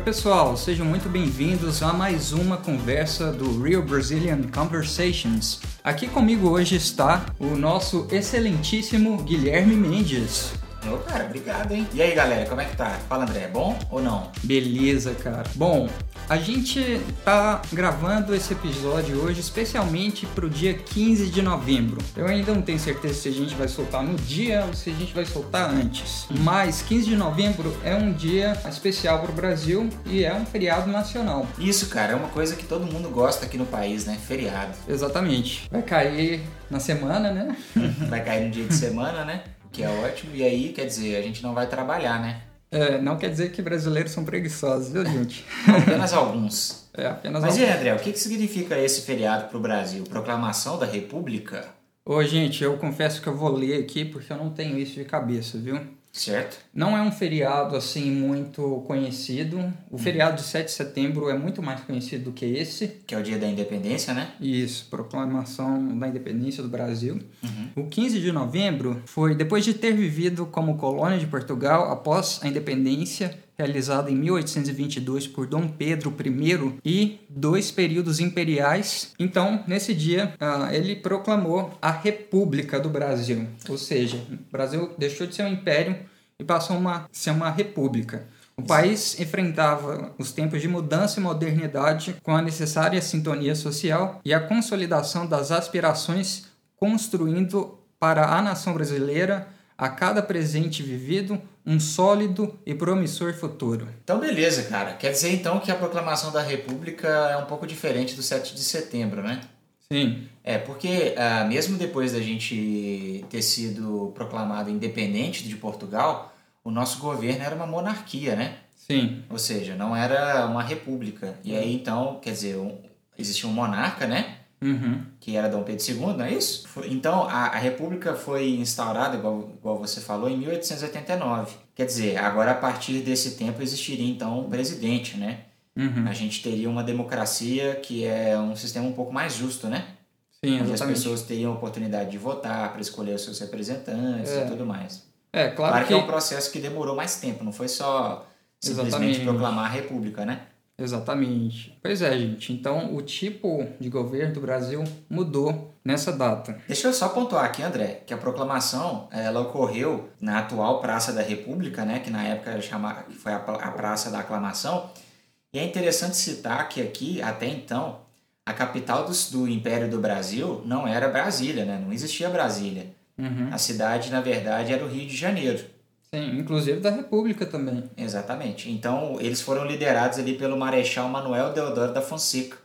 pessoal, sejam muito bem-vindos a mais uma conversa do Real Brazilian Conversations. Aqui comigo hoje está o nosso excelentíssimo Guilherme Mendes. Ô, cara, obrigado, hein? E aí, galera, como é que tá? Fala, André, é bom ou não? Beleza, cara. Bom, a gente tá gravando esse episódio hoje especialmente pro dia 15 de novembro. Eu ainda não tenho certeza se a gente vai soltar no dia ou se a gente vai soltar antes. Mas 15 de novembro é um dia especial pro Brasil e é um feriado nacional. Isso, cara, é uma coisa que todo mundo gosta aqui no país, né? Feriado. Exatamente. Vai cair na semana, né? vai cair no dia de semana, né? Que é ótimo. E aí, quer dizer, a gente não vai trabalhar, né? É, não quer dizer que brasileiros são preguiçosos, viu, gente? apenas alguns. É, apenas Mas alguns. e André, o que, que significa esse feriado para o Brasil? Proclamação da República? Ô, gente, eu confesso que eu vou ler aqui porque eu não tenho isso de cabeça, viu? Certo. Não é um feriado assim muito conhecido. O feriado de 7 de setembro é muito mais conhecido do que esse. Que é o dia da independência, né? Isso, proclamação da independência do Brasil. Uhum. O 15 de novembro foi depois de ter vivido como colônia de Portugal após a independência realizada em 1822 por Dom Pedro I e dois períodos imperiais. Então, nesse dia, uh, ele proclamou a República do Brasil, ou seja, o Brasil deixou de ser um império e passou a ser uma república. O país enfrentava os tempos de mudança e modernidade com a necessária sintonia social e a consolidação das aspirações, construindo para a nação brasileira a cada presente vivido um sólido e promissor futuro. Então, beleza, cara. Quer dizer então que a proclamação da República é um pouco diferente do 7 de setembro, né? Sim. É, porque uh, mesmo depois da gente ter sido proclamado independente de Portugal, o nosso governo era uma monarquia, né? Sim. Ou seja, não era uma república. E aí então, quer dizer, um, existia um monarca, né? Uhum. que era Dom Pedro II, não é isso? Então, a, a República foi instaurada, igual, igual você falou, em 1889. Quer dizer, agora a partir desse tempo existiria então um presidente, né? Uhum. A gente teria uma democracia que é um sistema um pouco mais justo, né? Sim, Onde exatamente. as pessoas teriam a oportunidade de votar para escolher os seus representantes É. e tudo mais. É, claro, Claro que... que é um processo que demorou mais tempo, não foi só simplesmente Exatamente. proclamar a República, né? Exatamente. Pois é, gente. Então, o tipo de governo do Brasil mudou nessa data. Deixa eu só pontuar aqui, André, que a proclamação ela ocorreu na atual Praça da República, né, que na época chama, que foi a, a Praça da Aclamação. E é interessante citar que aqui, até então, a capital do, do Império do Brasil não era Brasília, né? não existia Brasília. Uhum. A cidade, na verdade, era o Rio de Janeiro. Sim, inclusive da República também. Exatamente. Então, eles foram liderados ali pelo Marechal Manuel Deodoro da Fonseca,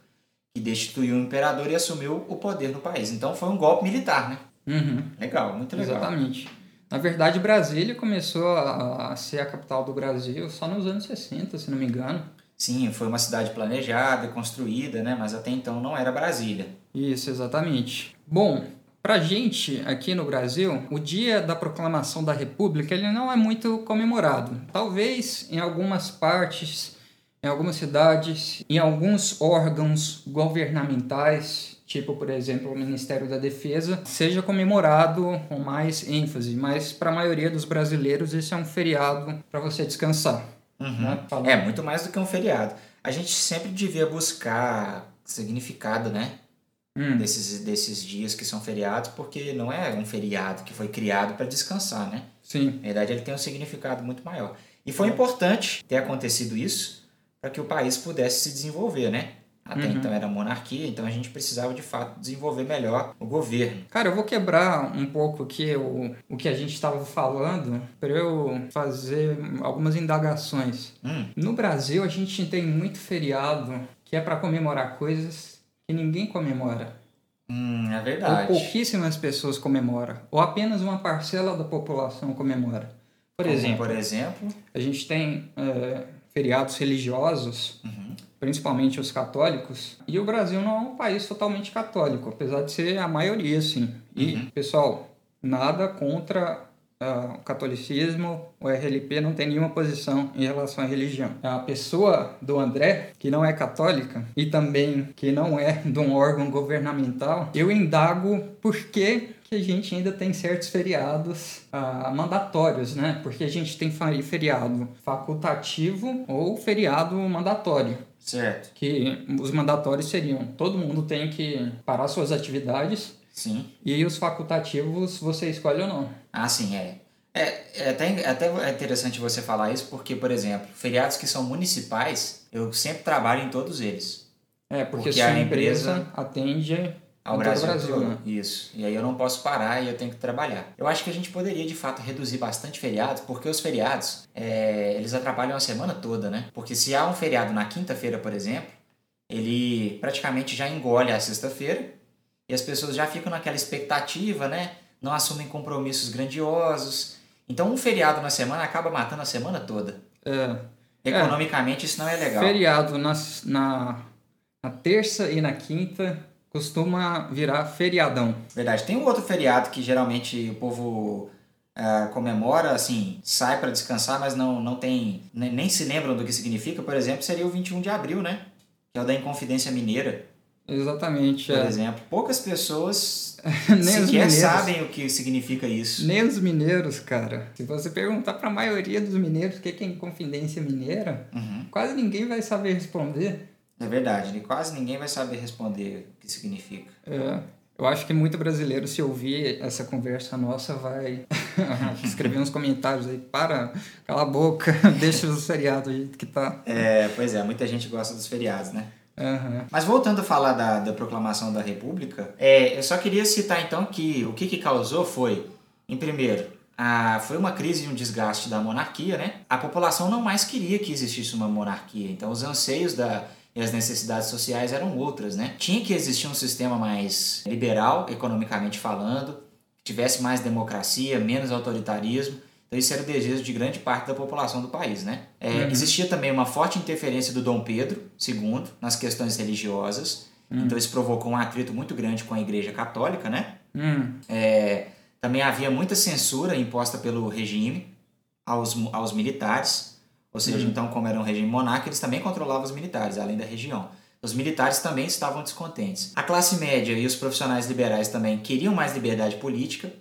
que destituiu o imperador e assumiu o poder no país. Então, foi um golpe militar, né? Uhum. Legal, muito legal. Exatamente. Na verdade, Brasília começou a, a ser a capital do Brasil só nos anos 60, se não me engano. Sim, foi uma cidade planejada, construída, né? Mas até então não era Brasília. Isso, exatamente. Bom, pra gente aqui no Brasil, o dia da proclamação da República ele não é muito comemorado. Talvez em algumas partes, em algumas cidades, em alguns órgãos governamentais, tipo, por exemplo, o Ministério da Defesa, seja comemorado com mais ênfase, mas para a maioria dos brasileiros esse é um feriado para você descansar. Né? Falando- É muito mais do que um feriado. A gente sempre devia buscar significado, né? Hum, Desses, desses dias que são feriados, porque não é um feriado que foi criado para descansar, né? sim, Na verdade, ele tem um significado muito maior. E foi importante ter acontecido isso para que o país pudesse se desenvolver, né? Até Uhum. então era monarquia, então a gente precisava de fato desenvolver melhor o governo. Cara, eu vou quebrar um pouco aqui o, o que a gente estava falando para eu fazer algumas indagações. Hum, No Brasil, a gente tem muito feriado que é para comemorar coisas que ninguém comemora. hum, é Ou verdade. pouquíssimas pessoas comemoram. Ou apenas uma parcela da população comemora. Por Como, exemplo, Por exemplo. a gente tem é, feriados religiosos, Uhum. Principalmente os católicos, e o Brasil não é um país totalmente católico, apesar de ser a maioria, sim. E, Uhum. pessoal, nada contra ah, o catolicismo, o RLP não tem nenhuma posição em relação à religião. A pessoa do André, que não é católica, e também que não é de um órgão governamental, eu indago por que que a gente ainda tem certos feriados ah, mandatórios, né? Porque a gente tem feriado facultativo ou feriado mandatório. Certo. Que os mandatórios seriam: todo mundo tem que parar suas atividades. Sim. E os facultativos você escolhe ou não. Ah, sim, é. É, é até, é até interessante você falar isso, porque, por exemplo, feriados que são municipais, eu sempre trabalho em todos eles. É, porque, porque a empresa, empresa atende ao Brasil, Brasil né? Isso. E aí eu não posso parar e eu tenho que trabalhar. Eu acho que a gente poderia, de fato, reduzir bastante feriados, porque os feriados, é, eles atrapalham a semana toda, né? Porque se há um feriado na quinta-feira, por exemplo, ele praticamente já engole a sexta-feira e as pessoas já ficam naquela expectativa, né? Não assumem compromissos grandiosos. Então, um feriado na semana acaba matando a semana toda. É. Economicamente, é. isso não é legal. Feriado na, na, na terça e na quinta costuma virar feriadão. Verdade. Tem um outro feriado que geralmente o povo uh, comemora, assim, sai para descansar, mas não, não tem. Nem, nem, se lembram do que significa. Por exemplo, seria o 21 de abril, né? Que é o da Inconfidência Mineira. Exatamente. Por é. exemplo. Poucas pessoas sequer sabem o que significa isso. Nem os mineiros, cara. Se você perguntar para a maioria dos mineiros o que é Inconfidência Mineira, uhum. quase ninguém vai saber responder. É verdade, quase ninguém vai saber responder o que significa. É. Eu acho que muito brasileiro, se ouvir essa conversa nossa, vai escrever uns comentários aí. Para, cala a boca, deixa os feriados do jeito que tá. É, pois é, muita gente gosta dos feriados, né? Uhum. Mas voltando a falar da, da proclamação da República, é, eu só queria citar então que o que, que causou foi, em primeiro, a, foi uma crise e um desgaste da monarquia, né? A população não mais queria que existisse uma monarquia, então os anseios da e as necessidades sociais eram outras, né? Tinha que existir um sistema mais liberal, economicamente falando, que tivesse mais democracia, menos autoritarismo. Então isso era o desejo de grande parte da população do país, né? É, uhum. Existia também uma forte interferência do Dom Pedro II nas questões religiosas. Uhum. Então isso provocou um atrito muito grande com a Igreja Católica, né? Uhum. É, também havia muita censura imposta pelo regime aos, aos militares. Ou seja, uhum. então, como era um regime monárquico, eles também controlavam os militares, além da região. Os militares também estavam descontentes. A classe média e os profissionais liberais também queriam mais liberdade política.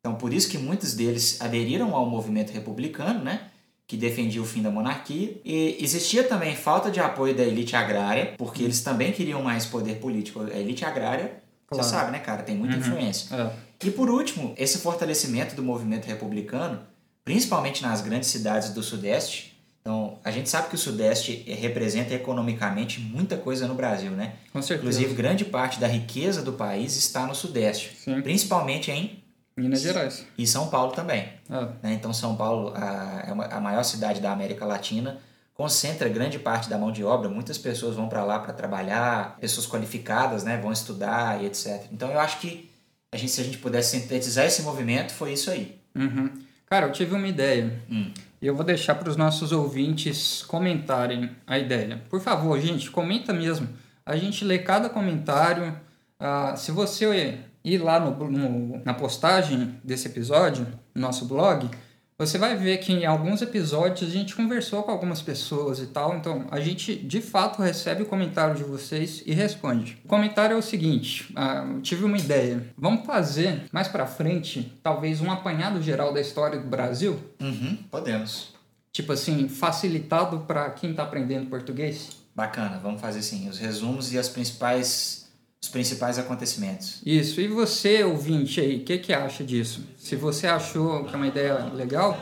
Então, por isso que muitos deles aderiram ao movimento republicano, né? que defendia o fim da monarquia. E existia também falta de apoio da elite agrária, porque eles também queriam mais poder político. A elite agrária, claro. você sabe, né, cara, tem muita uhum. influência. É. E por último, esse fortalecimento do movimento republicano, principalmente nas grandes cidades do Sudeste, então, a gente sabe que o Sudeste representa economicamente muita coisa no Brasil, né? Com certeza. Inclusive, grande parte da riqueza do país está no Sudeste. Sim. Principalmente em... Minas Gerais. E São Paulo também. Ah. Né? Então, São Paulo a, é a maior cidade da América Latina, concentra grande parte da mão de obra. Muitas pessoas vão para lá para trabalhar, pessoas qualificadas né? vão estudar e etc. Então, eu acho que a gente, se a gente pudesse sintetizar esse movimento, foi isso aí. Uhum. Cara, eu tive uma ideia. Hum. Eu vou deixar para os nossos ouvintes comentarem a ideia. Por favor, gente, comenta mesmo. A gente lê cada comentário. Ah, se você ir lá no, no, na postagem desse episódio, no nosso blog, você vai ver que em alguns episódios a gente conversou com algumas pessoas e tal, então a gente de fato recebe o comentário de vocês e responde. O comentário é o seguinte: ah, eu tive uma ideia. Vamos fazer mais para frente, talvez um apanhado geral da história do Brasil? Uhum, podemos. Tipo assim, facilitado para quem está aprendendo português? Bacana, vamos fazer sim. Os resumos e as principais os principais acontecimentos. Isso. E você, ouvinte aí, o que, que acha disso? Se você achou que é uma ideia legal,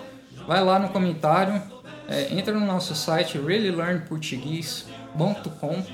vai lá no comentário, é, entra no nosso site reallylearnportuguese.com,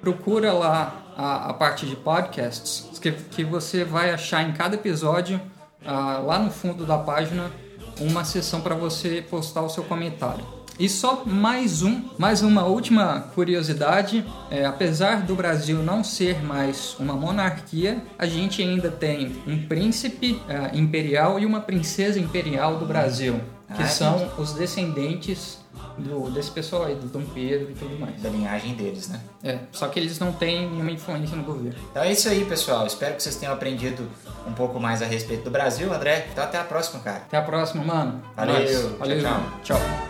procura lá a, a, parte de podcasts, que, que você vai achar em cada episódio, ah, lá no fundo da página, uma seção para você postar o seu comentário. E só mais um, mais uma última curiosidade, é, apesar do Brasil não ser mais uma monarquia, a gente ainda tem um príncipe é, imperial e uma princesa imperial do Brasil, que ah, são os descendentes do, desse pessoal aí, do Dom Pedro e tudo mais. Da linhagem deles, né? É, só que eles não têm nenhuma influência no governo. Então é isso aí, pessoal. Espero que vocês tenham aprendido um pouco mais a respeito do Brasil, André. Então até a próxima, cara. Até a próxima, mano. Valeu. Valeu. tchau. tchau. tchau.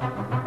Thank you.